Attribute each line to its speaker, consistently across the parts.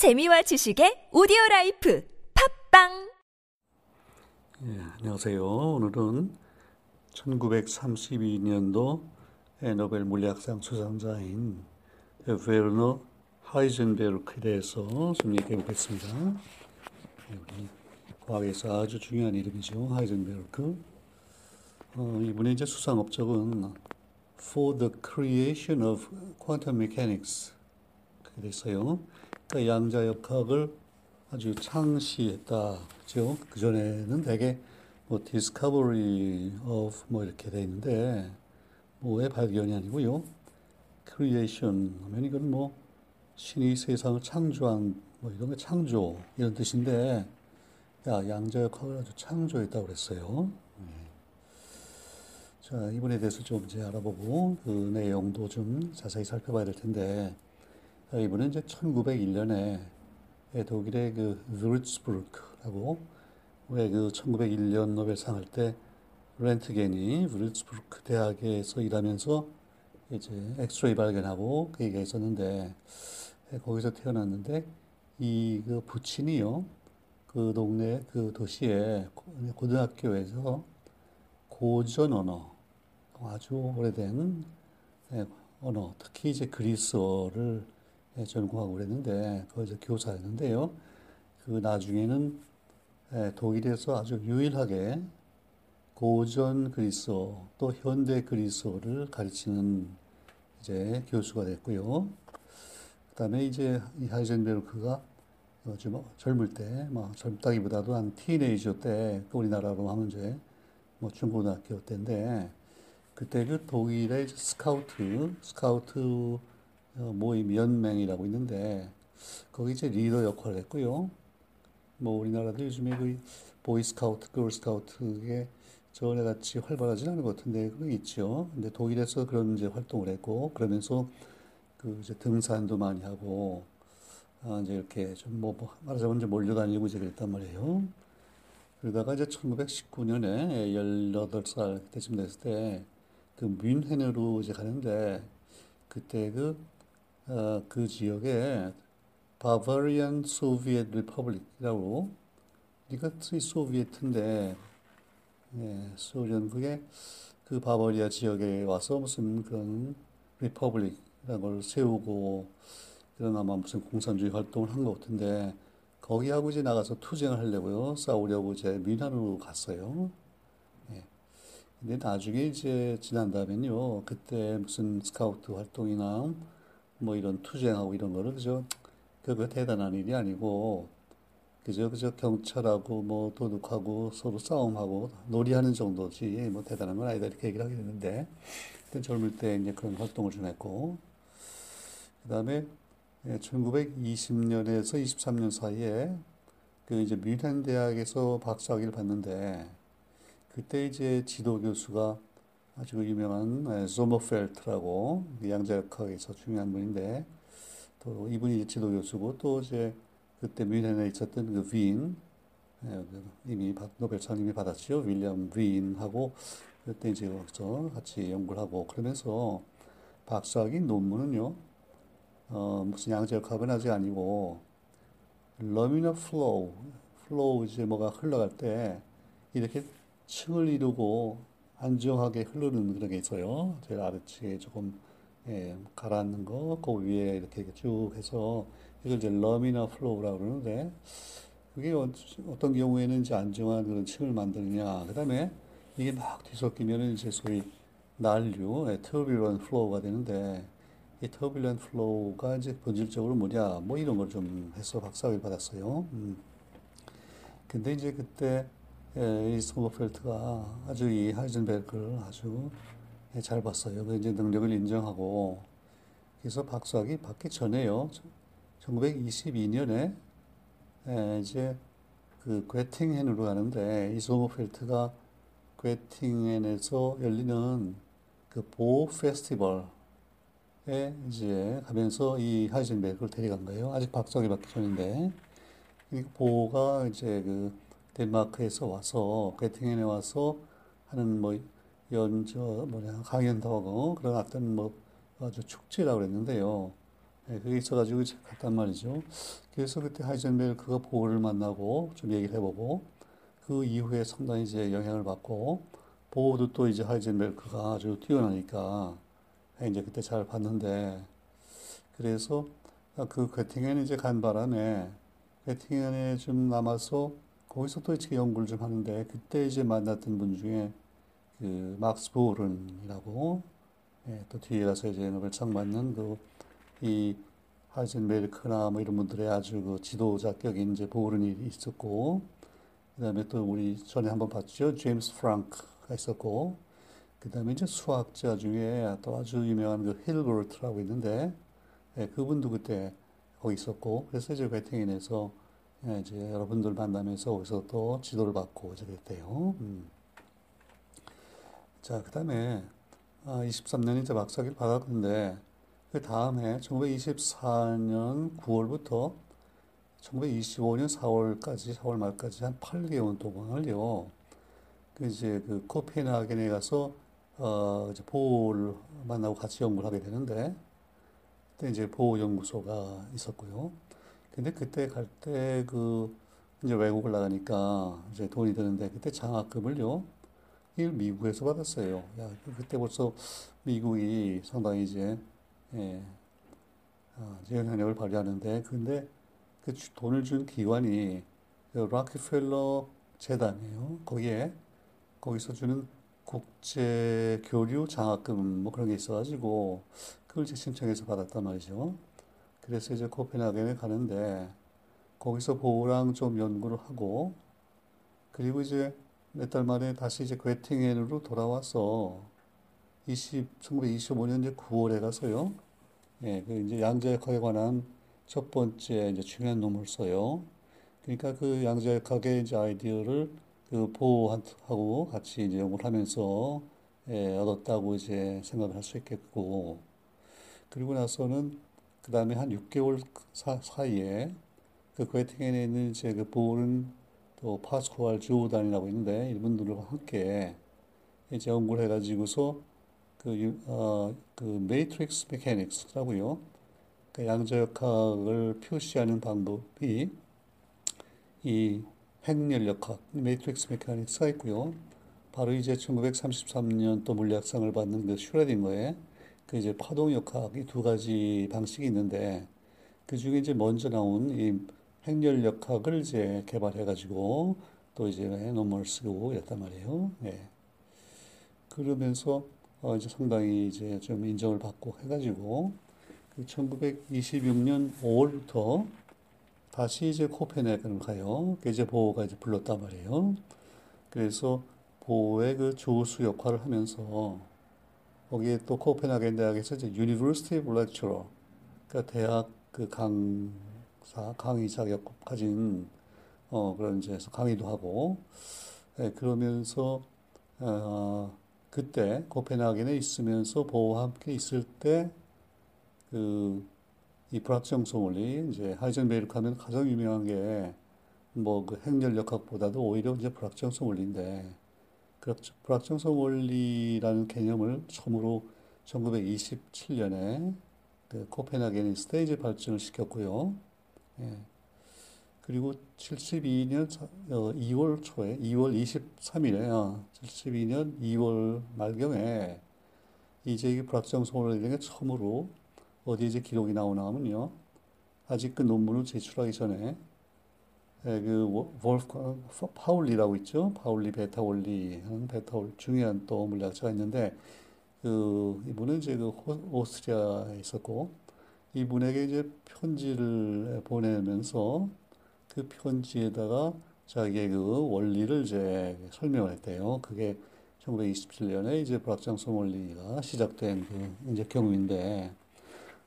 Speaker 1: 재미와 지식의 오디오 라이프 팟빵
Speaker 2: 예, 안녕하세요. 오늘은 1932년도 노벨 물리학상 수상자인 베르너 하이젠베르크에 대해서 좀 얘기해 보겠습니다. 예, 과학에서 아주 중요한 이름이죠. 하이젠베르크. 어, 이분의 이제 수상 업적은 For the Creation of Quantum Mechanics 그렇게 됐어요. 그러니까 양자 역학을 아주 창시했다. 그죠? 그전에는 되게 뭐 discovery of 뭐 이렇게 돼 있는데 뭐의 발견이 아니고요. creation 하면 이건 뭐 신이 세상을 창조한 뭐 이런 게 창조 이런 뜻인데 야 양자 역학을 아주 창조했다고 그랬어요. 네. 자 이분에 대해서 좀 이제 알아보고 그 내용도 좀 자세히 살펴봐야 될 텐데 이분은 이제 1901년에 독일의 그 브루츠부르크라고 왜 그 1901년 노벨상 할때 렌트겐이 브루츠부르크 대학에서 일하면서 이제 엑스레이 발견하고 그 얘기가 있었는데 거기서 태어났는데 이 그 부친이요 그 동네 그 도시의 고등학교에서 고전 언어 아주 오래된 언어 특히 이제 그리스어를 예, 전공하고 그랬는데 거기서 교사였는데요. 그 나중에는 예, 독일에서 아주 유일하게 고전 그리스어 또 현대 그리스어를 가르치는 이제 교수가 됐고요. 그다음에 이제 이 하이젠베르크가 좀 젊을 때, 뭐 젊다기보다도 한 teenager 때 우리나라로 하면 이제 뭐 중고등학교 때인데 그때 그 독일의 스카우트 스카우트 어, 모임 연맹이라고 있는데 거기 이제 리더 역할을 했고요. 뭐 우리나라도 요즘에 그 보이스카우트, 걸스카우트에 전에 같이 활발하지 않은 것 같은데 그게 있죠. 근데 독일에서 그런 이제 활동을 했고 그러면서 그 이제 등산도 많이 하고 아 이제 이렇게 좀뭐 뭐 말하자면 이제 몰려다니고 이제 그랬단 말이에요. 그러다가 이제 1919년에 18살 때쯤 됐을 때 그 뮌헨으로 이제 가는데 그때 그 어, 그 지역에 Bavarian Soviet Republic이라고 이것이 소비에트인데 예, 소련 그게 그 바바리아 지역에 와서 무슨 그런 Republic이라는 걸 세우고 그런 아마 무슨 공산주의 활동을 한 것 같은데 거기하고 이제 나가서 투쟁을 하려고요 싸우려고 이제 뮌헨으로 갔어요. 예. 근데 나중에 이제 지난 다음에는요 그때 무슨 스카우트 활동이나 뭐 이런 투쟁하고 이런 거를 그저 그거 대단한 일이 아니고 그저 그저 경찰하고 뭐 도둑하고 서로 싸움하고 놀이하는 정도지 뭐 대단한 건 아니다 이렇게 얘기를 하게 되는데 그때 젊을 때 이제 그런 활동을 좀 했고 그 다음에 1920년에서 예, 23년 사이에 그 이제 뮌헨 대학에서 박사학위를 받는데 그때 이제 지도 교수가 아주 유명한 zomerfelt라고 양자역학에서 중요한 분인데 또 이분이 지도 교수고 또 이제 그때 뮌헨에 있었던 그 윈, 이미 노벨상 이미 받았죠. 윌리엄 윈하고 그때 이제 거기서 같이 연구를 하고 그러면서 박사학위 논문은요, 어, 무슨 양자역학은 아직 아니고, laminar flow, flow 이제 뭐가 흘러갈 때 이렇게 층을 이루고 안정하게 흐르는 그런 게 있어요. 제일 아래층에 조금 예, 가라앉는 거, 그 위에 이렇게 쭉 해서 이걸 이제 laminar flow라고 그러는데 그게 어, 어떤 경우에는 이제 안정한 그런 층을 만드느냐. 그 다음에 이게 막 뒤섞이면 이제 소위 난류, 예, turbulent flow가 되는데 이 turbulent flow가 이제 본질적으로 뭐냐, 뭐 이런 걸 좀 해서 박사학위 받았어요. 음. 근데 이제 그때 예, 이 조머펠트가 아주 이 하이젠베르크를 아주 예, 잘 봤어요. 그 이제 능력을 인정하고 그래서 박사학위 받기 전에요. 1922년에 예, 이제 그 괴팅헨으로 가는데 이 소버펠트가 괴팅헨에서 열리는 그보 페스티벌에 이제 가면서 이 하이젠베르크를 데려간 거예요. 아직 박사학위 받기 전인데 이 보가 이제 그 덴마크에서 와서 괴팅엔에 와서 하는 뭐 연저 뭐냐 강연도 하고 그런 어떤 뭐 아주 축제라고 그랬는데요. 예, 그게 있어가지고 갔단 말이죠. 그래서 그때 하이젠베르크가 보를 만나고 좀 얘기를 해보고 그 이후에 상당히 이제 영향을 받고 보호도 또 이제 하이젠베르크가 아주 뛰어나니까 이제 그때 잘 봤는데 그래서 그 괴팅엔에 이제 간 바람에 괴팅엔에 좀 남아서 거기서 또 이렇게 연구를 좀 하는데 그때 이제 만났던 분 중에 그 막스 보른이라고 예, 또 뒤에 가서 이제 노벨상 받는 그이 하이젠베르크나 뭐 이런 분들의 아주 그 지도자격인 이제 보른이 있었고 그다음에 또 우리 전에 한번 봤죠? 제임스 프랑크가 있었고 그다음에 이제 수학자 중에 또 아주 유명한 그 힐버트라고 있는데 예, 그분도 그때 거기 있었고 그래서 이제 베팅인에서 예, 이제 여러분들 만나면서 거기서 또 지도를 받고 이제 그랬대요. 음. 자, 그 다음에 아, 23년 이제 막사기를 받았는데 그 다음에 1924년 9월부터 1925년 4월까지 4월 말까지 한 8개월 동안을요. 그 이제 그 코펜하겐에 가서 어 이제 보호를 만나고 같이 연구를 하게 되는데 그때 이제 보호 연구소가 있었고요. 근데 그때 갈 때 그 이제 외국을 나가니까 이제 돈이 드는데 그때 장학금을요. 이걸 미국에서 받았어요. 야, 그때 벌써 미국이 상당히 이제 예, 아, 이제 영향력을 발휘하는데 근데 그 주- 돈을 준 기관이 그 락펠러 재단이에요. 거기에 거기서 주는 국제 교류 장학금 뭐 그런 게 있어가지고 그걸 이제 신청해서 받았단 말이죠. 그래서 이제 코펜하겐에 가는데 거기서 보호랑 좀 연구를 하고 그리고 이제 몇 달 만에 다시 이제 괴팅엔으로 돌아와서 20, 1925년 이제 9월에 가서요. 예, 그 이제 양자역학에 관한 첫 번째 이제 중요한 논문을 써요. 그러니까 그 양자역학의 이제 아이디어를 그 보어하고 같이 이제 연구를 하면서 예, 얻었다고 이제 생각을 할 수 있겠고 그리고 나서는 그 다음에 한 6개월 사, 사이에 그 괴팅엔에 있는 이제 그 보른 또 파스쿠알 조르단이라고 있는데 이분들과 함께 이제 연구를 해가지고서 그, 유- 어, 그 matrix mechanics라고요. 그 양자역학을 표시하는 방법이 이 행렬역학, matrix mechanics가 있고요. 바로 이제 1933년 또 물리학상을 받는 그 슈뢰딩거의 그 이제 파동 역학 이 두 가지 방식이 있는데 그 중에 이제 먼저 나온 이 행렬 역학을 이제 개발해 가지고 또 이제 논문을 쓰고 이랬단 말이에요. 예. 그러면서 어 이제 상당히 이제 좀 인정을 받고 해가지고 그 1926년 5월부터 다시 이제 코펜하겐을 가요. 그 이제 보호가 이제 불렀단 말이에요. 그래서 보호의 그 조수 역할을 하면서 거기에 또 코펜하겐 대학에서 이제 University Lecturer, 그러니까 대학 그 강사, 강의 자격 가진 어 그런 이제 강의도 하고 예, 그러면서 어, 그때 코펜하겐에 있으면서 보호와 함께 있을 때 그 이 불확정성 원리 이제 하이젠베르크 하면 가장 유명한 게 뭐 그 행렬 역학보다도 오히려 이제 불확정성 원리인데 그 불확정성 원리라는 개념을 처음으로 1927년에 그 코펜하겐에 스테이지 발전을 시켰고요. 예. 그리고 72년 2월 초에 2월 23일에 72년 2월 말경에 이제 이 불확정성 원리가 처음으로 어디에 이제 기록이 나오나 하면요. 아직 그 논문을 제출하기 전에 예, 그 워- 월프 파울리라고 있죠. 파울리 배타 원리 하는 배타 원 중요한 또 물리학자가 있는데 그 이분은 이제 그 호- 오스트리아에 있었고 이분에게 이제 편지를 보내면서 그 편지에다가 자기의 그 원리를 이제 설명을 했대요. 그게 1927년에 이제 불확정성 원리가 시작된 그 이제 경우인데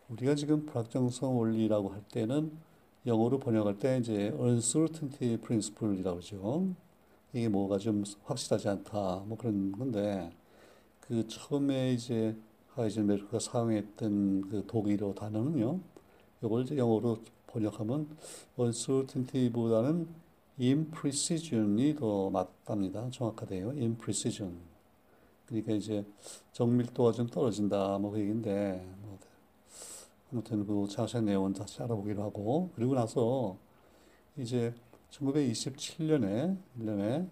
Speaker 2: 우리가 지금 불확정성 원리라고 할 때는 영어로 번역할 때 이제 uncertainty principle이라고 그러죠. 이게 뭐가 좀 확실하지 않다 뭐 그런 건데 그 처음에 이제 하이젠베르크가 사용했던 그 독일어 단어는요. 이걸 이제 영어로 번역하면 uncertainty보다는 imprecision이 더 맞답니다. 정확하대요. imprecision. 그러니까 이제 정밀도가 좀 떨어진다 뭐 그 얘기인데 뭐 아무튼 그 자세한 내용은 다시 알아보기로 하고 그리고 나서 이제 1927년에 1년에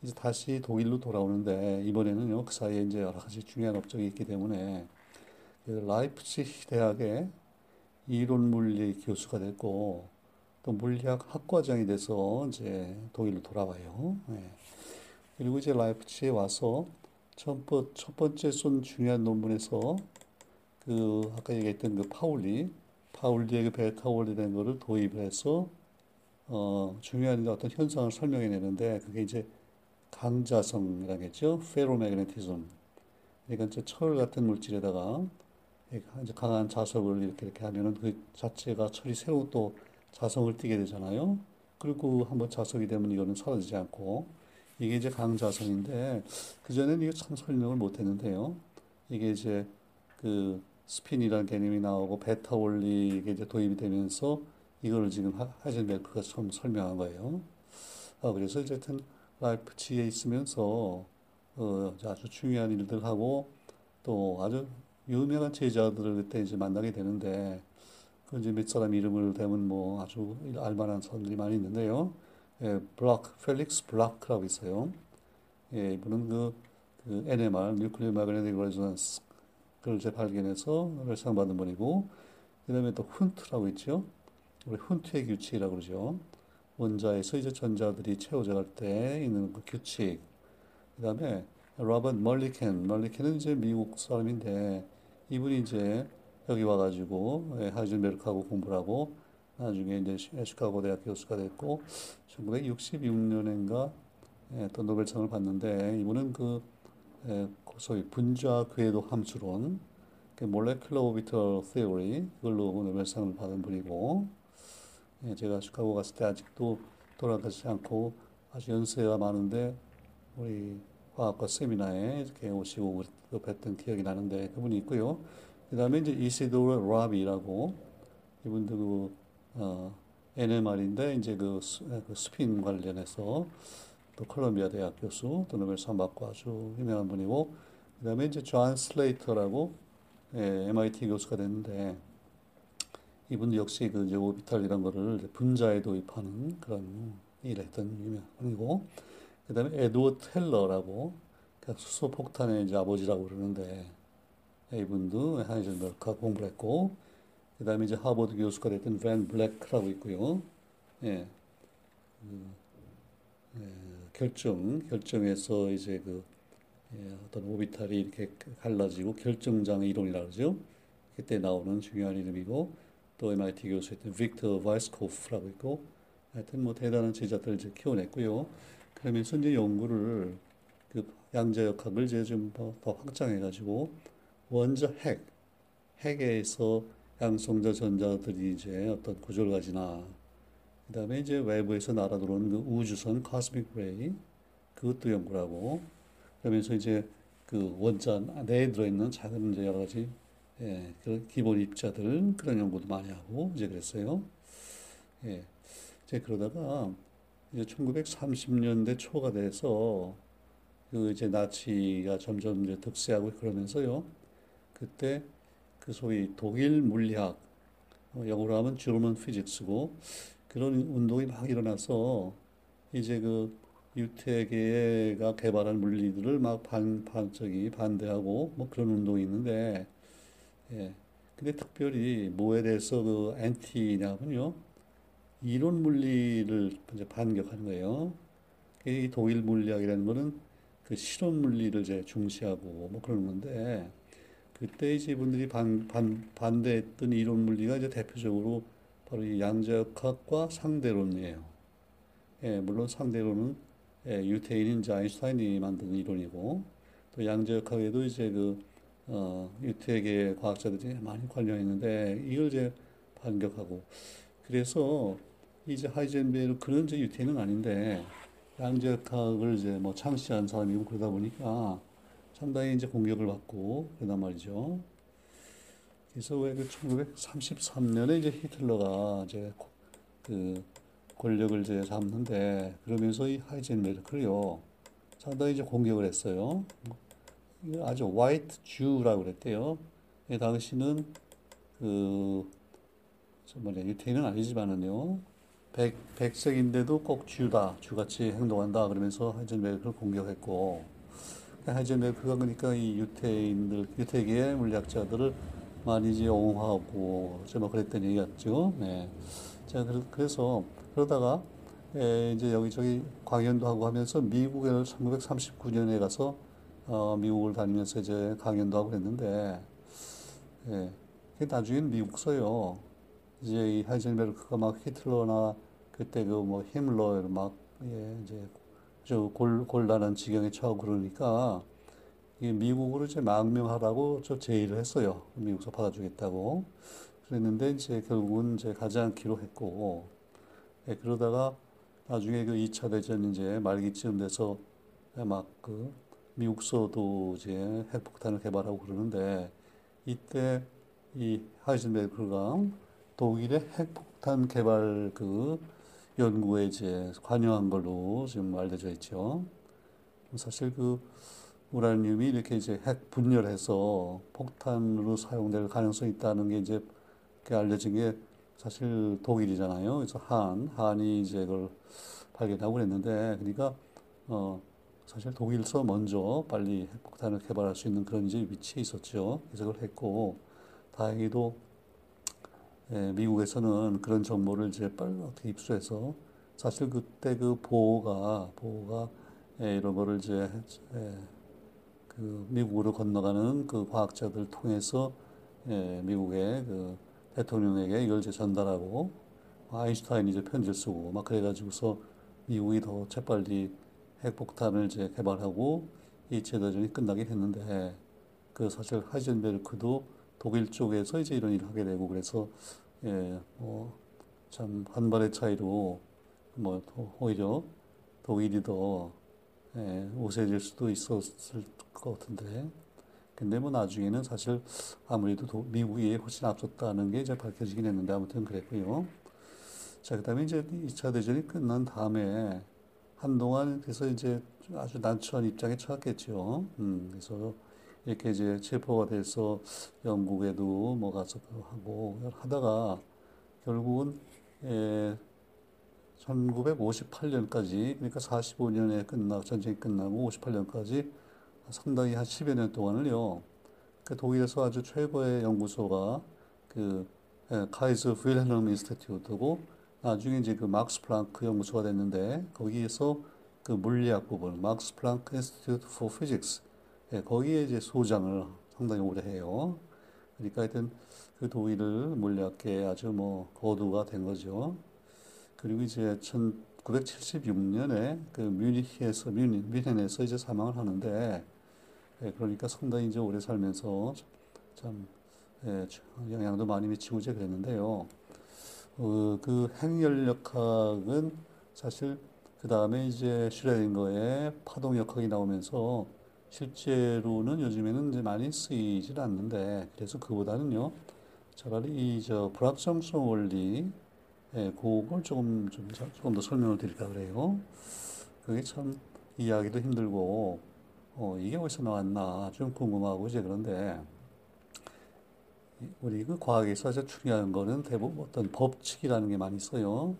Speaker 2: 이제 다시 독일로 돌아오는데 이번에는요 그 사이에 이제 여러 가지 중요한 업적이 있기 때문에 그 라이프치히 대학의 이론 물리 교수가 됐고 또 물리학 학과장이 돼서 이제 독일로 돌아와요. 네. 그리고 이제 라이프치히에 와서 첫, 번- 첫 번째 쏜 중요한 논문에서 그 아까 얘기했던 그 파울리 파울리의 그 베타 원리라는 거를 도입을 해서 어 중요한 어떤 현상을 설명해 내는데 그게 이제 강자성이라겠죠. 페로매그네티즘. 그러니까 이제 철 같은 물질에다가 이제 강한 자석을 이렇게 이렇게 하면은 그 자체가 철이 새로 또 자성을 띠게 되잖아요. 그리고 한번 자석이 되면 이거는 사라지지 않고 이게 이제 강자성인데 그 전에는 이거 참 설명을 못 했는데요. 이게 이제 그 스핀이라는 개념이 나오고 베타 원리 이게 이제 도입이 되면서 이거를 지금 하- 하이젠베르크가 처음 설명한 거예요. 아, 그래서 어쨌든 라이프치히에 있으면서 어, 아주 중요한 일들 하고 또 아주 유명한 제자들을 그때 이제 만나게 되는데 그 이제 몇 사람 이름을 대면 뭐 아주 알만한 사람들이 많이 있는데요. 예, 블락, 펠릭스 블락라고 있어요. 예, 이분은 그, 그 NMR, nuclear 그걸 이제 발견해서 노벨상 받은 분이고 그 다음에 또 훈트라고 있죠. 우리 훈트의 규칙이라고 그러죠. 원자에서 이제 전자들이 채워져 갈 때 있는 그 규칙. 그 다음에 로버트 멀리켄. 멀리켄은 이제 미국 사람인데 이분이 이제 여기 와가지고 예, 하이젠베르크하고 공부를 하고 나중에 이제 시- 시카고 대학 교수가 됐고 1966년인가 예, 또 노벨상을 받는데 이분은 그 예, 그 소위 분자 궤도 함수론, 그 몰레큘러 오비털 테오리 그걸로 노벨상을 받은 분이고 예, 제가 시카고 갔을 때 아직도 돌아가지 않고 아주 연세가 많은데 우리 화학과 세미나에 이렇게 오시고 그 뵀던 기억이 나는데 그분이 있고요. 그 다음에 이제 이시도르 라비라고 이분도 그 어, NMR인데 이제 그, 스, 그 스핀 관련해서 또 콜롬비아 대학 교수 또 노벨상 받고 아주 유명한 분이고 그 다음에 이제 존 슬레이터라고 예, MIT 교수가 됐는데 이분도 역시 그 이제 orbital 이런 거를 분자에 도입하는 그런 일을 했던 유명한 분이고 그 다음에 에드워드 텔러라고 그 수소 폭탄의 이제 아버지라고 그러는데 이분도 하이젠베르크가 공부를 했고 그 다음에 이제 하버드 교수가 됐던 밴 블렉이라고 있고요. 예. 결정, 결정에서 이제 그 예, 어떤 오비탈이 이렇게 갈라지고 결정장 이론이라고 그러죠. 그때 나오는 중요한 이름이고 또 MIT 교수였던 빅터 바이스코프라고 있고 하여튼 뭐 대단한 제자들 이제 키워냈고요. 그러면서 이제 연구를 그 양자역학을 이제 좀더 확장해가지고 원자 핵, 핵에서 양성자 전자들이 이제 어떤 구조를 가지나 그 다음에 이제 외부에서 날아 들어오는 그 우주선 코스믹 레이 그것도 연구를 하고 그러면서 이제 그 원자 내에 들어있는 작은 이제 여러 가지 예, 그런 기본 입자들 그런 연구도 많이 하고 이제 그랬어요. 예, 이제 그러다가 이제 1930년대 초가 돼서 그 이제 나치가 점점 이제 득세하고 그러면서요. 그때 그 소위 독일 물리학 어, 영어로 하면 German Physics고 그런 운동이 막 일어나서 이제 그 유태계가 개발한 물리들을 막 반, 반, 저기 반대하고 뭐 그런 운동이 있는데, 예. 근데 특별히 뭐에 대해서 그 엔티냐면요. 이론 물리를 이제 반격하는 거예요. 이 독일 물리학이라는 거는 그 실험 물리를 이제 중시하고 뭐 그런 건데, 그때 이제 이분들이 반, 반, 반대했던 이론 물리가 이제 대표적으로 바로 이 양자역학과 상대론이에요. 예, 물론 상대론은 예, 유태인인 이제 아인슈타인이 만든 이론이고 또 양자역학에도 이제 그 어, 유태계 과학자들이 많이 관련했는데 이걸 이제 반격하고 그래서 이제 하이젠베르크는 이제 유태인은 아닌데 양자역학을 이제 뭐 창시한 사람이고 그러다 보니까 상당히 이제 공격을 받고 그러단 말이죠. 그래서 왜 그 1933년에 이제 히틀러가 이제 그 권력을 이제 잡는데 그러면서 이 하이젠베르크를요 상당히 이제 공격을 했어요. 아주 화이트 주라고 그랬대요. 이 당시는 그, 저 뭐냐, 유태인은 아니지만은요, 백, 백색인데도 꼭 주다, 주같이 행동한다, 그러면서 하이젠베르크를 공격했고, 하이젠베르크가 그러니까 이 유태인들, 유태계의 물리학자들을 많이 이제 옹호하고, 뭐 그랬던 얘기였죠. 네. 자, 그래서, 그러다가, 에, 이제 여기저기 강연도 하고 하면서 미국에 1939년에 가서 어, 미국을 다니면서 이제 강연도 하고 그랬는데, 예, 나중엔 미국서요. 이제 이 하이젠베르크가 막 히틀러나 그때 그뭐 히틀러를 막, 예, 이제 저 골, 곤란한 지경에 처하고 그러니까, 이 미국으로 이제 망명하라고 저 제의를 했어요. 미국서 받아주겠다고. 그랬는데 이제 결국은 이제 가지 않기로 했고, 예, 그러다가 나중에 그 2차 대전 이제 말기쯤 돼서 막 그 미국서도 이제 핵폭탄을 개발하고 그러는데 이때 이 하이젠베르크가 독일의 핵폭탄 개발 그 연구에 이제 관여한 걸로 지금 알려져 있죠. 사실 그 우라늄이 이렇게 이제 핵 분열해서 폭탄으로 사용될 가능성이 있다는 게 이제 알려진 게 사실 독일이잖아요. 그래서 한, 한이 이제 그걸 발견하고 그랬는데, 그러니까, 어, 사실 독일서 먼저 빨리 핵폭탄을 개발할 수 있는 그런 이제 위치에 있었죠. 그래서 했고, 다행히도, 예, 미국에서는 그런 정보를 이제 빨리 어떻게 입수해서, 사실 그때 그 보호가, 보호가, 예, 이런 거를 이제, 예, 그 미국으로 건너가는 그 과학자들 통해서, 예, 미국의 그 대통령에게 이제 전달하고 아인슈타인이 이제 편지를 쓰고 막 그래가지고서 미국이 더 재빨리 핵폭탄을 이제 개발하고 이체 대전이 끝나게 했는데 그 사실 하이젠베르크도 독일 쪽에서 이제 이런 일을 하게 되고 그래서 예, 뭐참 한발의 차이로 뭐 오히려 독일이 더 예, 우세해질 수도 있었을 것 같은데 근데 뭐 나중에는 사실 아무래도 도, 미국이 훨씬 앞섰다는 게 이제 밝혀지긴 했는데 아무튼 그랬고요. 자, 그 다음에 이제 2차 대전이 끝난 다음에 한동안 그래서 이제 아주 난처한 입장에 처했겠죠. 음, 그래서 이렇게 이제 체포가 돼서 영국에도 뭐 가서 하고 하다가 결국은 예, 1958년까지 그러니까 45년에 끝나 전쟁이 끝나고 58년까지 상당히 한 10여 년 동안을요. 그 독일에서 아주 최고의 연구소가 그 예, 카이즈 윌헬름 인스티튜트고 나중에 이제 그 막스 플랑크 연구소가 됐는데 거기에서 그 물리학 부분 Max Planck Institute for Physics 예, 거기에 이제 소장을 상당히 오래 해요. 그러니까 하여튼 그 독일의 물리학계에 아주 뭐 거두가 된 거죠. 그리고 이제 1976년에 그 Munich에서 뮤니, 뮌헨에서 이제 사망을 하는데 예, 그러니까 상당히 이제 오래 살면서 참 예, 영향도 많이 미치고 이제 그랬는데요. 어, 그 핵연력학은 사실 그 다음에 이제 슈레딩거의 파동역학이 나오면서 실제로는 요즘에는 이제 많이 쓰이질 않는데 그래서 그보다는요 차라리 이 저 불확정성 원리 예, 그걸 조금 좀 조금 더 설명을 드릴까 그래요. 그게 참 이해하기도 힘들고 어, 이게 어디서 나왔나 좀 궁금하고 이제 그런데 우리 그 과학에서 아주 중요한 거는 대부분 어떤 법칙이라는 게 많이 있어요.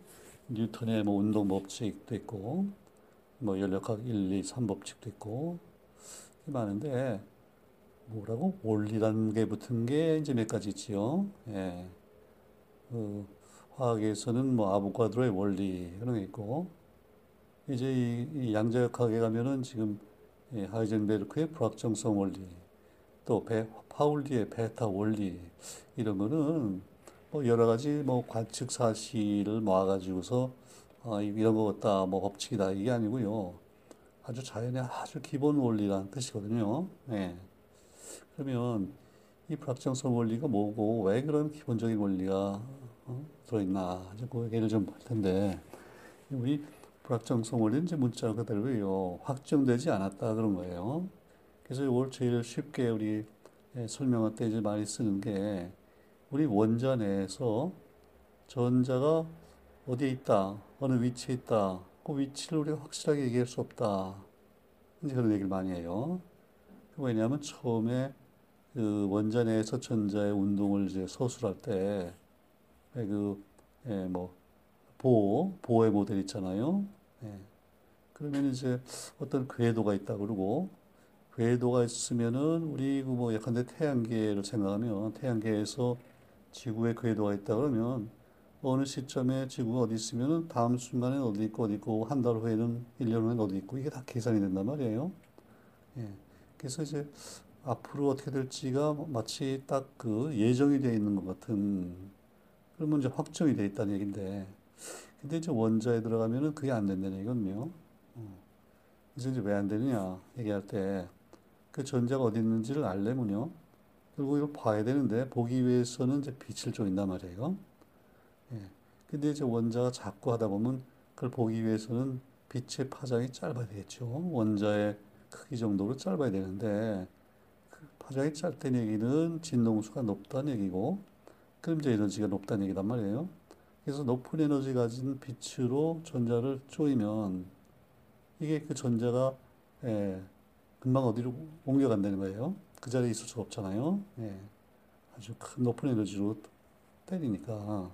Speaker 2: 뉴턴의 뭐 운동 법칙도 있고 뭐 연력학 1, 2, 3 법칙도 있고 많은데 뭐라고 원리라는 게 붙은 게 이제 몇 가지 있지요. 예. 그 화학에서는 뭐 아보가드로의 원리 그런 게 있고 이제 이, 이 양자역학에 가면은 지금 예, 하이젠베르크의 불확정성 원리, 또 베, 파울리의 베타 원리 이런 거는 뭐 여러 가지 뭐 관측 사실을 모아가지고서 아, 이런 거 같다, 뭐 법칙이다 이게 아니고요. 아주 자연의 아주 기본 원리라는 뜻이거든요. 예. 그러면 이 불확정성 원리가 뭐고 왜 그런 기본적인 원리가 어? 들어있나 이제 그 얘기를 좀 할 텐데 우리 불확정성 원리는 이제 문자 그대로요. 확정되지 않았다 그런 거예요. 그래서 이걸 제일 쉽게 우리 예, 설명할 때 이제 많이 쓰는 게 우리 원자 내에서 전자가 어디에 있다, 어느 위치에 있다, 그 위치를 우리가 확실하게 얘기할 수 없다. 이제 그런 얘기를 많이 해요. 왜냐하면 처음에 그 원자 내에서 전자의 운동을 이제 서술할 때, 그, 예, 뭐, 보호, 보호의 모델 있잖아요. 예. 그러면 이제 어떤 궤도가 있다 그러고, 궤도가 있으면은 우리 그뭐 예컨대 태양계를 생각하면 태양계에서 지구의 궤도가 있다 그러면 어느 시점에 지구가 어디 있으면은 다음 순간에 어디 있고 어디 있고 한 달 후에는 1년 후에는 어디 있고 이게 다 계산이 된단 말이에요. 예. 그래서 이제 앞으로 어떻게 될지가 마치 딱 그 예정이 되어 있는 것 같은 그러면 이제 확정이 되어 있다는 얘긴데 근데 이제 원자에 들어가면은 그게 안 된다는 얘기거든요. 어. 그래서 이제 왜 안 되느냐 얘기할 때 그 전자가 어디 있는지를 알려면요. 결국 이걸 봐야 되는데 보기 위해서는 이제 빛을 쪼인단 말이에요. 예. 근데 이제 원자가 자꾸 하다 보면 그걸 보기 위해서는 빛의 파장이 짧아야 되겠죠. 원자의 크기 정도로 짧아야 되는데 그 파장이 짧다는 얘기는 진동수가 높다는 얘기고 이제 에너지가 높다는 얘기란 말이에요. 그래서 높은 에너지 가진 빛으로 전자를 쪼이면 이게 그 전자가 예, 금방 어디로 옮겨간다는 거예요. 그 자리에 있을 수가 없잖아요. 예, 아주 큰 높은 에너지로 때리니까.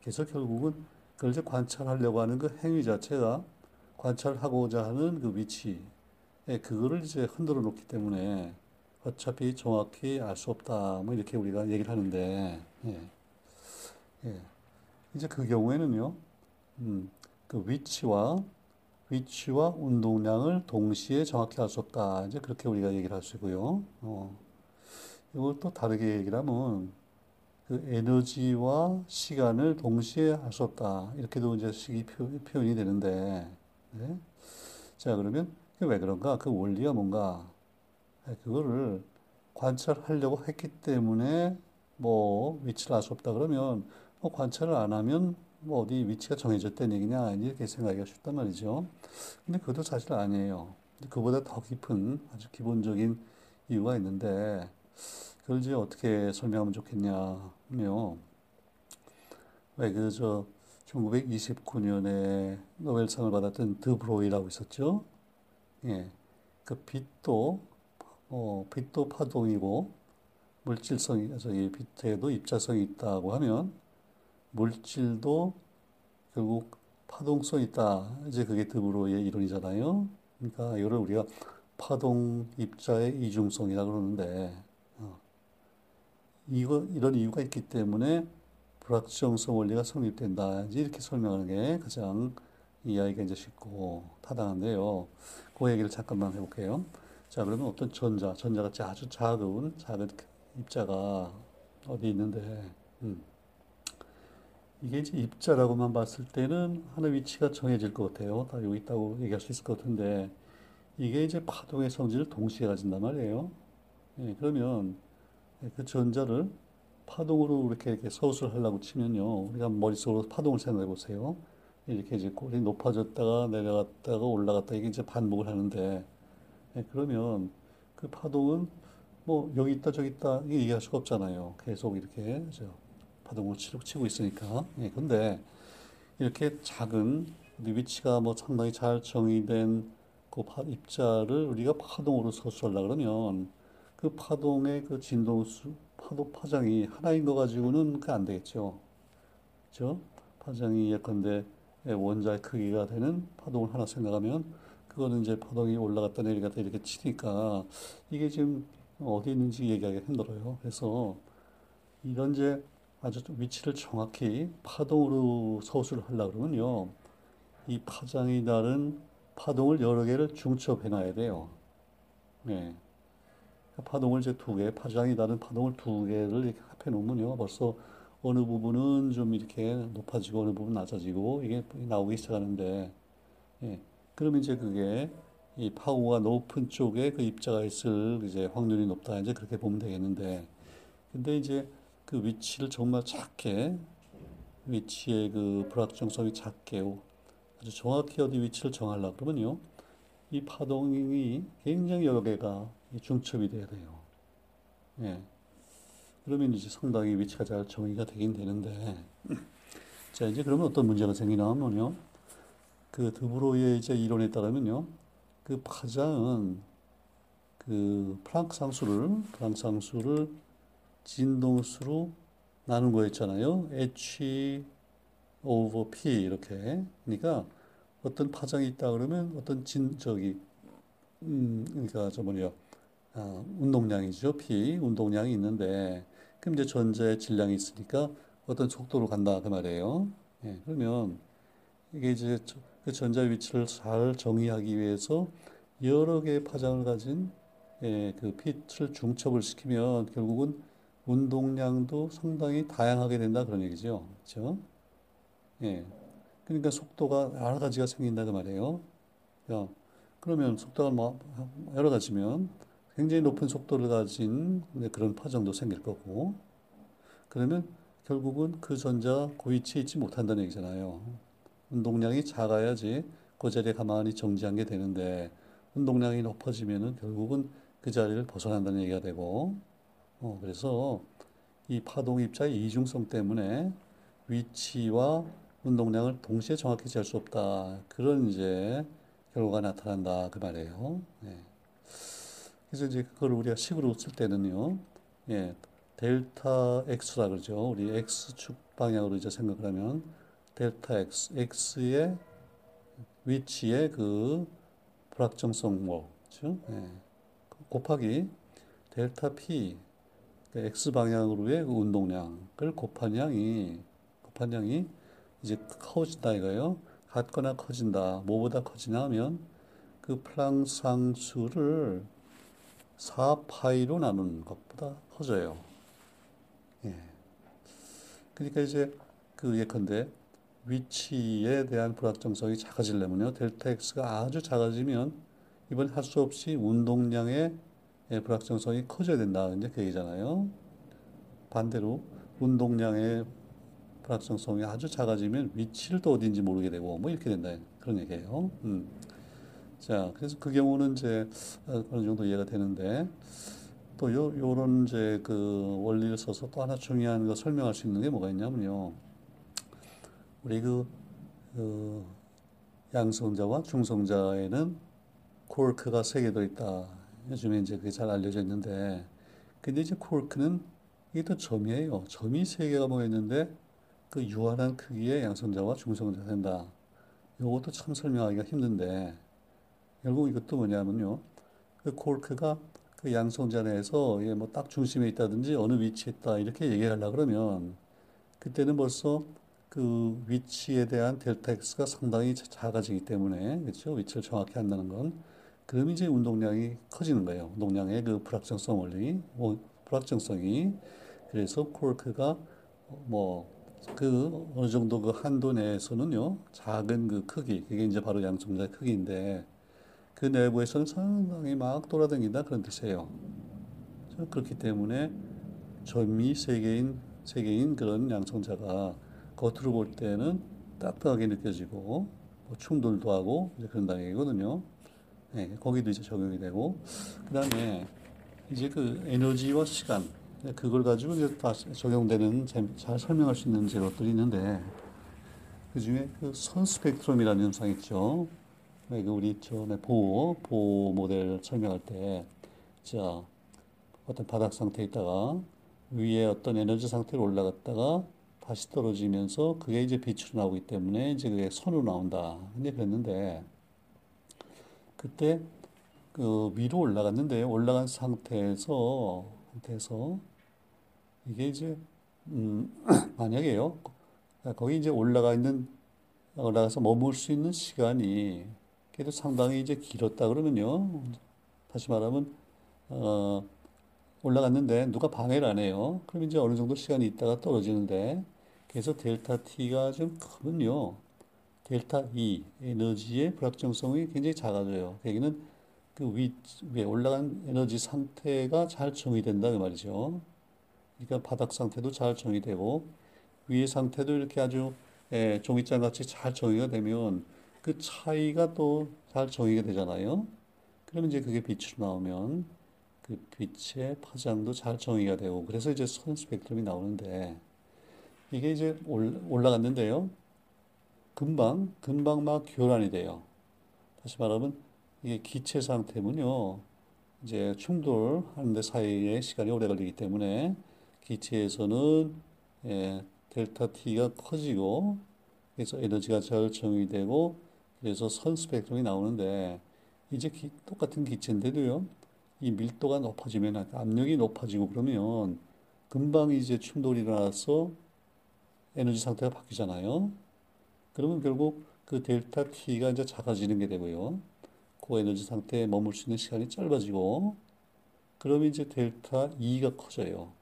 Speaker 2: 그래서 결국은 그걸 이제 관찰하려고 하는 그 행위 자체가 관찰하고자 하는 그 위치, 예, 그거를 이제 흔들어 놓기 때문에 어차피 정확히 알 수 없다. 뭐 이렇게 우리가 얘기를 하는데, 예, 예. 이제 그 경우에는요, 음, 그 위치와 위치와 운동량을 동시에 정확히 알 수 없다. 이제 그렇게 우리가 얘기를 할 수 있고요. 어, 이걸 또 다르게 얘기를 하면 그 에너지와 시간을 동시에 할수 없다. 이렇게도 이제 식이 표, 현이 되는데, 네? 자, 그러면 왜 그런가? 그 원리가 뭔가? 네, 그거를 관찰하려고 했기 때문에 뭐 위치를 알 수 없다 그러면 뭐 관찰을 안 하면 뭐 어디 위치가 정해졌다는 얘기냐 이렇게 생각하기가 쉽단 말이죠. 근데 그것도 사실 아니에요. 그보다 더 깊은 아주 기본적인 이유가 있는데 그걸 이제 어떻게 설명하면 좋겠냐며 왜 그 저 1929년에 노벨상을 받았던 드브로이라고 있었죠. 예. 그 빛도 어, 빛도 파동이고 물질성이 저기 빛에도 입자성이 있다고 하면 물질도 결국 파동성이 있다. 이제 그게 드브로이의 이론이잖아요. 그러니까 이거를 우리가 파동 입자의 이중성이라 그러는데 어, 이거 이런 이유가 있기 때문에 불확정성 원리가 성립된다. 이렇게 설명하는 게 가장 이해하기가 이제 쉽고 타당한데요. 그 얘기를 잠깐만 해볼게요. 자, 그러면 어떤 전자, 전자가 아주 작은 작은 입자가 어디 있는데, 음. 이게 이제 입자라고만 봤을 때는 하나 위치가 정해질 것 같아요. 다 여기 있다고 얘기할 수 있을 것 같은데, 이게 이제 파동의 성질을 동시에 가진단 말이에요. 예, 그러면 그 전자를 파동으로 이렇게, 이렇게 서술하려고 치면요. 우리가 머릿속으로 파동을 생각해 보세요. 이렇게 이제 골이 높아졌다가 내려갔다가 올라갔다 이게 이제 반복을 하는데, 예, 그러면 그 파동은 뭐 여기 있다 저기 있다 이게 얘기할 수가 없잖아요. 계속 이렇게 저 파동을 치고, 있으니까. 예, 근데 이렇게 작은 위치가 뭐 상당히 잘 정의된 그 입자를 우리가 파동으로 서술하려 그러면 그 파동의 그 진동 수, 파도 파장이 하나인 거 가지고는 그 안 되겠죠. 그죠? 파장이 예컨대 원자의 크기가 되는 파동을 하나 생각하면 그거는 이제 파동이 올라갔다 내려갔다 이렇게 치니까 이게 지금 어디 있는지 얘기하기 힘들어요. 그래서 이런 이제 아주 위치를 정확히 파동으로 서술을 하려고 그러면요. 이 파장이 다른 파동을 여러 개를 중첩해 놔야 돼요. 네. 파동을 이제 두 개, 파장이 다른 파동을 두 개를 이렇게 합해 놓으면요. 벌써 어느 부분은 좀 이렇게 높아지고 어느 부분 낮아지고 이게 나오기 시작하는데, 예. 그러면 이제 그게 이 파워가 높은 쪽에 그 입자가 있을 이제 확률이 높다. 이제 그렇게 보면 되겠는데, 근데 이제 그 위치를 정말 작게 위치의 그 불확정성이 작게 아주 정확히 어디 위치를 정하려고 그러면요. 이 파동이 굉장히 여러 개가 중첩이 돼야 돼요. 예. 그러면 이제 상당히 위치가 잘 정의가 되긴 되는데, 자, 이제 그러면 어떤 문제가 생기나 하면요. 그 드브로이의 이론에 따르면요. 그 파장은 그 플랑크 상수를 플랑크 상수를 진동수로 나눈 거였잖아요. h over p 이렇게. 그러니까 어떤 파장이 있다 그러면 어떤 진 저기 음 그러니까 저 뭐냐 아, 운동량이죠. p 운동량이 있는데 그럼 이제 전자의 질량이 있으니까 어떤 속도로 간다 그 말이에요. 예, 그러면 이게 이제 그 전자 위치를 잘 정의하기 위해서 여러 개의 파장을 가진 예, 그 빛을 중첩을 시키면 결국은 운동량도 상당히 다양하게 된다 그런 얘기죠. 그렇죠? 예. 그러니까 속도가 여러 가지가 생긴다 그 말이에요. 야, 그러면 속도가 뭐 여러 가지면 굉장히 높은 속도를 가진 그런 파장도 생길 거고 그러면 결국은 그 전자 그 위치에 있지 못한다는 얘기잖아요. 운동량이 작아야지 그 자리에 가만히 정지한 게 되는데 운동량이 높아지면은 결국은 그 자리를 벗어난다는 얘기가 되고 어, 그래서 이 파동 입자의 이중성 때문에 위치와 운동량을 동시에 정확히 잴 수 없다. 그런 이제 결과가 나타난다. 그 말이에요. 예. 그래서 이제 그걸 우리가 식으로 쓸 때는요. 예. 델타 x라 그러죠. 우리 x축 방향으로 이제 생각을 하면 델타 x, x의 위치의 그 불확정성모, 그렇죠? 예. 곱하기 델타 p, 그 x 방향으로의 그 운동량을 곱한 양이 곱한 양이 이제 커진다 이거예요. 같거나 커진다. 뭐보다 커지냐 하면 그 플랑 상수를 4파이로 나눈 것보다 커져요. 예. 그러니까 이제 그 예컨대 위치에 대한 불확정성이 작아지려면요. 델타 X가 아주 작아지면 이번 할 수 없이 운동량의 불확정성이 커져야 된다. 이제 그 얘기잖아요. 반대로 운동량의 불확정성이 아주 작아지면 위치를 또 어딘지 모르게 되고 뭐 이렇게 된다. 그런 얘기예요. 음. 자, 그래서 그 경우는 이제 어느 정도 이해가 되는데 또 요, 요런 이제 그 원리를 써서 또 하나 중요한 거 설명할 수 있는 게 뭐가 있냐면요. 우리 그, 그 양성자와 중성자에는 코르크가 세개 들어있다. 요즘에 이제 그게 잘 알려져 있는데, 근데 이제 코르크는 이게 또 점이에요. 점이 세 개가 모였는데 그 유한한 크기의 양성자와 중성자가 된다. 요것도 참 설명하기가 힘든데, 결국 이것도 뭐냐면요. 그 코르크가 그 양성자 내에서 뭐딱 중심에 있다든지 어느 위치에 있다 이렇게 얘기하려 그러면 그때는 벌써 그 위치에 대한 델타 X가 상당히 작아지기 때문에 그렇죠? 위치를 정확히 한다는 건. 그럼 이제 운동량이 커지는 거예요. 운동량의 그 불확정성 원리 뭐 불확정성이. 그래서 코르크가 뭐 그 어느 정도 그 한도 내에서는요 작은 그 크기 그게 이제 바로 양성자의 크기인데 그 내부에서는 상당히 막 돌아다닌다 그런 뜻이에요. 그렇기 때문에 점이 세 개인 세 개인 그런 양성자가 겉으로 볼 때는 따뜻하게 느껴지고 뭐 충돌도 하고 그런다는 얘기거든요. 네, 거기도 이제 적용이 되고 그 다음에 이제 그 에너지와 시간 그걸 가지고 이제 다 적용되는 잘 설명할 수 있는 제것들이 있는데 그 중에 그 선 스펙트럼이라는 현상 있죠. 그 우리 전에 보호 보호 모델 설명할 때, 자 어떤 바닥 상태에 있다가 위에 어떤 에너지 상태로 올라갔다가 다시 떨어지면서 그게 이제 빛으로 나오기 때문에 이제 그게 선으로 나온다. 근데 그랬는데 그때 그 위로 올라갔는데 올라간 상태에서 상태에서 이게 이제 음 만약에요 거기 이제 올라가 있는 올라가서 머물 수 있는 시간이 그래도 상당히 이제 길었다 그러면요 다시 말하면 어 올라갔는데 누가 방해를 안 해요. 그럼 이제 어느 정도 시간이 있다가 떨어지는데 그래서 델타 T가 좀 크면요. 델타 E 에너지의 불확정성이 굉장히 작아져요. 그 얘기는 그 위, 위에 올라간 에너지 상태가 잘 정의된다 그 말이죠. 그러니까 바닥 상태도 잘 정의되고 위의 상태도 이렇게 아주 예, 종이장 같이 잘 정의가 되면 그 차이가 또 잘 정의가 되잖아요. 그러면 이제 그게 빛으로 나오면 그 빛의 파장도 잘 정의가 되고 그래서 이제 선 스펙트럼이 나오는데 이게 이제 올라갔는데요. 금방 금방 막 교란이 돼요. 다시 말하면 이게 기체 상태면요. 이제 충돌하는데 사이에 시간이 오래 걸리기 때문에 기체에서는 예, 델타 T가 커지고 그래서 에너지가 잘 정의되고 그래서 선 스펙트럼이 나오는데 이제 기, 똑같은 기체인데도요 이 밀도가 높아지면 압력이 높아지고 그러면 금방 이제 충돌이 일어나서 에너지 상태가 바뀌잖아요. 그러면 결국 그 델타 T가 이제 작아지는 게 되고요. 그 에너지 상태에 머물 수 있는 시간이 짧아지고 그러면 이제 델타 E가 커져요.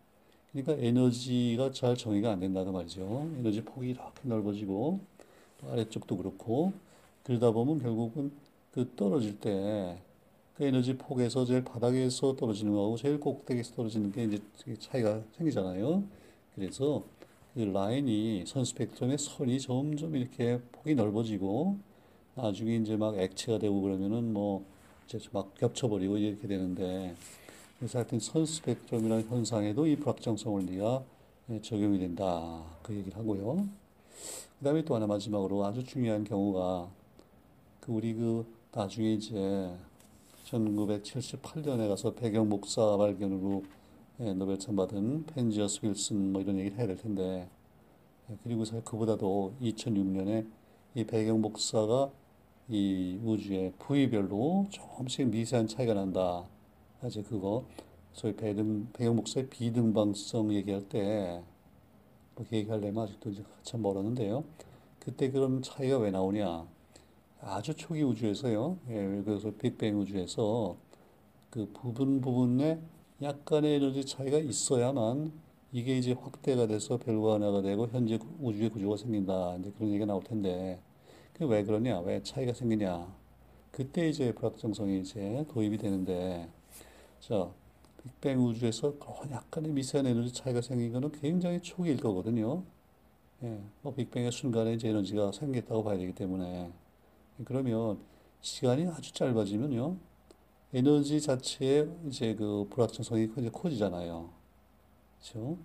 Speaker 2: 그러니까 에너지가 잘 정의가 안 된다는 말이죠. 에너지 폭이 이렇게 넓어지고 아래쪽도 그렇고 그러다 보면 결국은 그 떨어질 때 그 에너지 폭에서 제일 바닥에서 떨어지는 거하고 제일 꼭대기에서 떨어지는 게 이제 차이가 생기잖아요. 그래서 그 라인이 선 스펙트럼의 선이 점점 이렇게 폭이 넓어지고 나중에 이제 막 액체가 되고 그러면은 뭐 이제 막 겹쳐버리고 이렇게 되는데 그래서 하여튼 선 스펙트럼이라는 현상에도 이 불확정성 원리가 적용이 된다 그 얘기를 하고요. 그 다음에 또 하나 마지막으로 아주 중요한 경우가 그 우리 그 나중에 이제 1978년에 가서 배경 목사 발견으로 예, 노벨상 받은 펜지어스 윌슨 뭐 이런 얘기를 해야 될 텐데 예, 그리고 그보다도 2006년에 이 배경 목사가 이 우주의 부위별로 조금씩 미세한 차이가 난다. 이제 그거 소위 배등 배경 목사의 비등방성 얘기할 때뭐 얘기하려면 아직도 이제 참 멀었는데요. 그때 그런 차이가 왜 나오냐? 아주 초기 우주에서요. 예, 그래서 빅뱅 우주에서 그 부분 부분에 약간의 에너지 차이가 있어야만 이게 이제 확대가 돼서 별관화가 되고 현재 우주의 구조가 생긴다. 이제 그런 얘기가 나올 텐데 그 왜 그러냐? 왜 차이가 생기냐? 그때 이제 불확정성이 이제 도입이 되는데 자 빅뱅 우주에서 약간의 미세한 에너지 차이가 생긴 거는 굉장히 초기일 거거든요. 예, 뭐 빅뱅의 순간에 이제 에너지가 생겼다고 봐야 되기 때문에 그러면 시간이 아주 짧아지면요. 에너지 자체의 이제 그 불확정성이 커지잖아요. 그렇죠?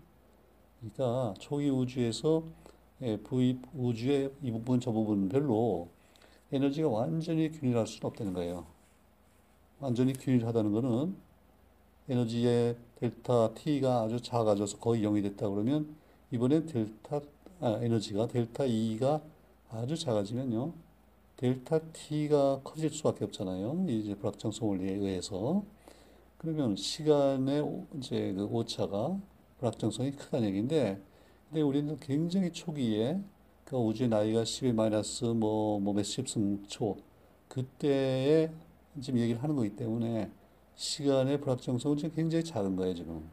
Speaker 2: 그러니까 초기 우주에서 V 우주의 이 부분 저 부분 별로 에너지가 완전히 균일할 수는 없다는 거예요. 완전히 균일하다는 거는 에너지의 델타 T가 아주 작아져서 거의 0이 됐다 그러면 이번엔 델타 아, 에너지가 델타 E가 아주 작아지면요. 델타 T가 커질 수밖에 없잖아요. 이제 불확정성 원리에 의해서. 그러면 시간의 이제 그 오차가 불확정성이 크다는 얘기인데, 근데 우리는 굉장히 초기에 그 우주의 나이가 10의 마이너스 뭐, 뭐 몇십 승초, 그때에 지금 얘기를 하는 거기 때문에 시간의 불확정성은 지금 굉장히 작은 거예요, 지금.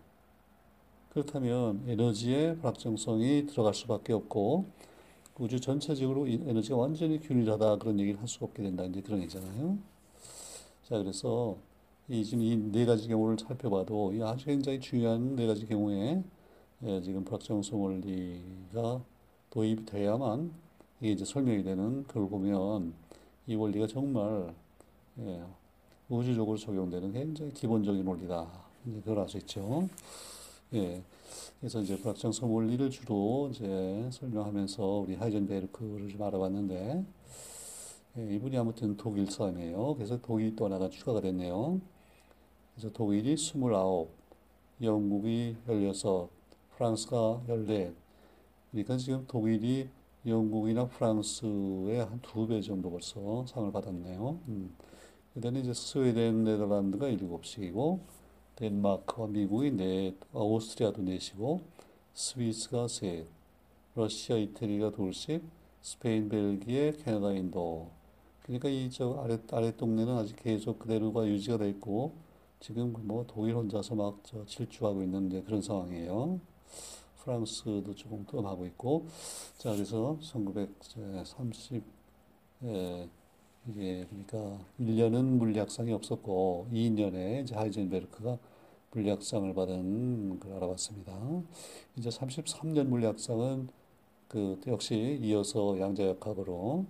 Speaker 2: 그렇다면 에너지의 불확정성이 들어갈 수밖에 없고, 우주 전체적으로 에너지가 완전히 균일하다 그런 얘기를 할 수가 없게 된다 이제 그런 얘기잖아요. 자 그래서 이 지금 이 네 가지 경우를 살펴봐도 이 아주 굉장히 중요한 네 가지 경우에 예, 지금 불확정성 원리가 도입돼야만 이게 이제 설명이 되는 그걸 보면 이 원리가 정말 예, 우주적으로 적용되는 굉장히 기본적인 원리다. 이제 그걸 알 수 있죠. 예. 그래서 이제 불확정성 원리를 주로 이제 설명하면서 우리 하이젠베르크를 좀 알아봤는데, 예, 이분이 아무튼 독일 사람이에요. 그래서 독일이 또 하나가 추가가 됐네요. 그래서 독일이 29, 영국이 16, 프랑스가 14. 그러니까 지금 독일이 영국이나 프랑스의 한 두 배 정도 벌써 상을 받았네요. 음. 그 다음에 이제 스웨덴, 네덜란드가 7씩이고, 덴마크와 미국이 넷, 오스트리아도 넷이고, 스위스가 셋, 러시아, 이태리가 둘씩, 스페인, 벨기에, 캐나다, 인도. 그러니까 이저 아래 아래 동네는 아직 계속 그대로가 유지가 돼 있고 지금 뭐 독일 혼자서 막 저 질주하고 있는 그런 상황이에요. 프랑스도 조금 뜸하고 있고 자 그래서 1930 예, 이게 그러니까 1년은 물리학상이 없었고 2년에 이제 하이젠베르크가 물리학상을 받은 걸 알아봤습니다. 이제 33년 물리학상은 그 역시 이어서 양자역학으로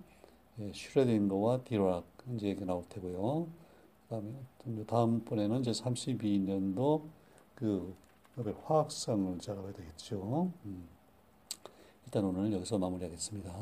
Speaker 2: 예, 슈레딩거와 디라크 이제 얘기 나올 테고요. 그다음에 다음번에는 이제 32년도 그 화학상을 알아봐야 되겠죠. 음. 일단 오늘 여기서 마무리하겠습니다.